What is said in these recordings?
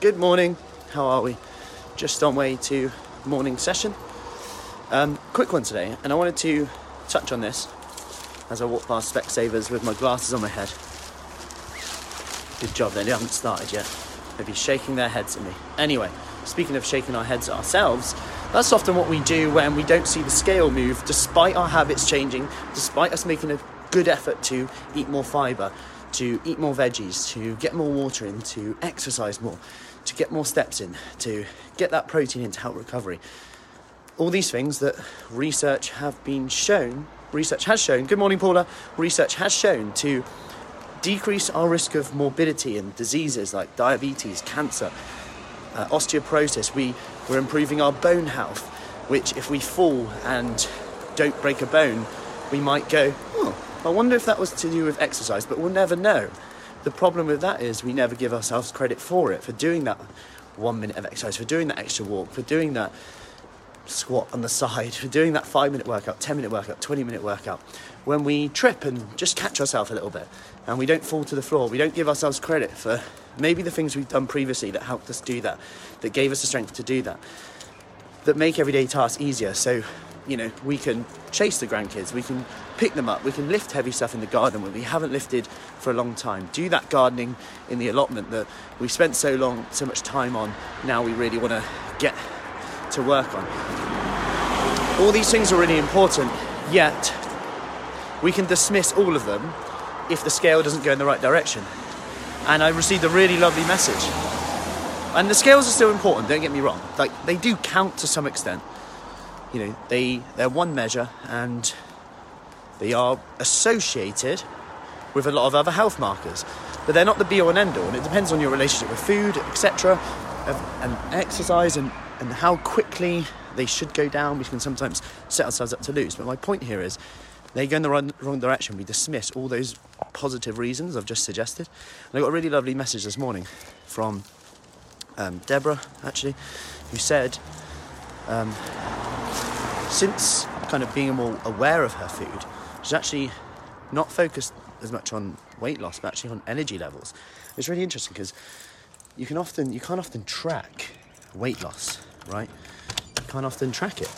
Good morning. How are we? Just on way to morning session. Um, quick one today, and I wanted to touch on this as I walk past Specsavers with my glasses on my head. Good job, they haven't started yet. They'd be shaking their heads at me. Anyway, speaking of shaking our heads at ourselves, that's often what we do when we don't see the scale move, despite our habits changing, despite us making a good effort to eat more fibre, to eat more veggies, to get more water in, to exercise more, to get more steps in, to get that protein in to help recovery. All these things that research have been shown, research has shown, good morning, Paula, research has shown to decrease our risk of morbidity and diseases like diabetes, cancer, uh, osteoporosis. We, we're improving our bone health, which if we fall and don't break a bone, we might go, oh, I wonder if that was to do with exercise, but we'll never know. The problem with that is we never give ourselves credit for it, for doing that one minute of exercise, for doing that extra walk, for doing that squat on the side, for doing that five minute workout, 10 minute workout, 20 minute workout. When we trip and just catch ourselves a little bit and we don't fall to the floor, we don't give ourselves credit for maybe the things we've done previously that helped us do that, that gave us the strength to do that, that make everyday tasks easier. So you know, we can chase the grandkids, we can pick them up, we can lift heavy stuff in the garden when we haven't lifted for a long time. Do that gardening in the allotment that we spent so long, so much time on. Now we really want to get to work on. All these things are really important, yet we can dismiss all of them if the scale doesn't go in the right direction. And I received a really lovely message. And the scales are still important, don't get me wrong. Like, they do count to some extent you know, they, they're one measure and they are associated with a lot of other health markers. But they're not the be all and end all, and it depends on your relationship with food, etc., and exercise, and, and how quickly they should go down. We can sometimes set ourselves up to lose. But my point here is they go in the wrong, wrong direction. We dismiss all those positive reasons I've just suggested. And I got a really lovely message this morning from um, Deborah, actually, who said, um, since kind of being more aware of her food, she's actually not focused as much on weight loss, but actually on energy levels. It's really interesting because you can often you can't often track weight loss, right? You can't often track it.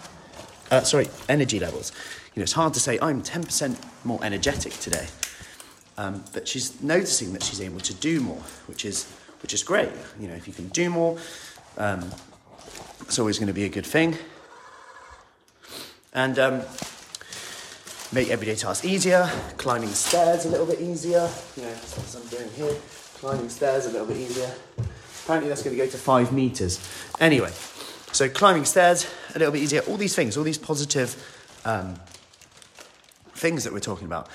Uh, sorry, energy levels. You know, it's hard to say I'm 10% more energetic today, um, but she's noticing that she's able to do more, which is which is great. You know, if you can do more, um, it's always going to be a good thing and um, make everyday tasks easier, climbing stairs a little bit easier, you know, I'm doing here, climbing stairs a little bit easier. Apparently that's going to go to five meters. Anyway, so climbing stairs a little bit easier, all these things, all these positive um, things that we're talking about.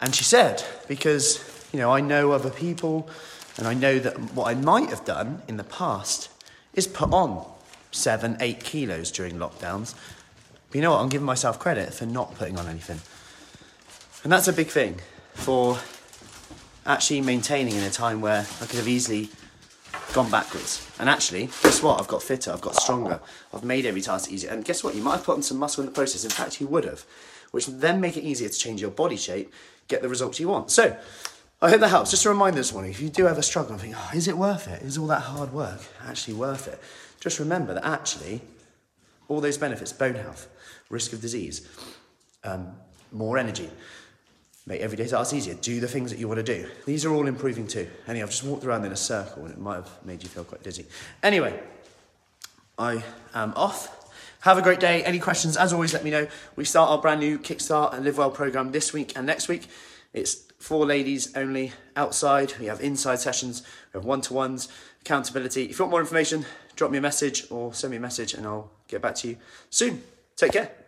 And she said, because, you know, I know other people and I know that what I might have done in the past is put on seven, eight kilos during lockdowns but you know what? I'm giving myself credit for not putting on anything. And that's a big thing for actually maintaining in a time where I could have easily gone backwards. And actually, guess what? I've got fitter, I've got stronger, I've made every task easier. And guess what? You might have put on some muscle in the process. In fact, you would have, which then make it easier to change your body shape, get the results you want. So, I hope that helps. Just a reminder this morning if you do ever struggle and think, oh, is it worth it? Is all that hard work actually worth it? Just remember that actually, all those benefits bone health, risk of disease, um, more energy, make everyday tasks easier, do the things that you want to do. These are all improving too. Anyway, I've just walked around in a circle and it might have made you feel quite dizzy. Anyway, I am off. Have a great day. Any questions, as always, let me know. We start our brand new Kickstart and Live Well program this week and next week. It's for ladies only outside. We have inside sessions, we have one to ones, accountability. If you want more information, drop me a message or send me a message and I'll get back to you soon. Take care.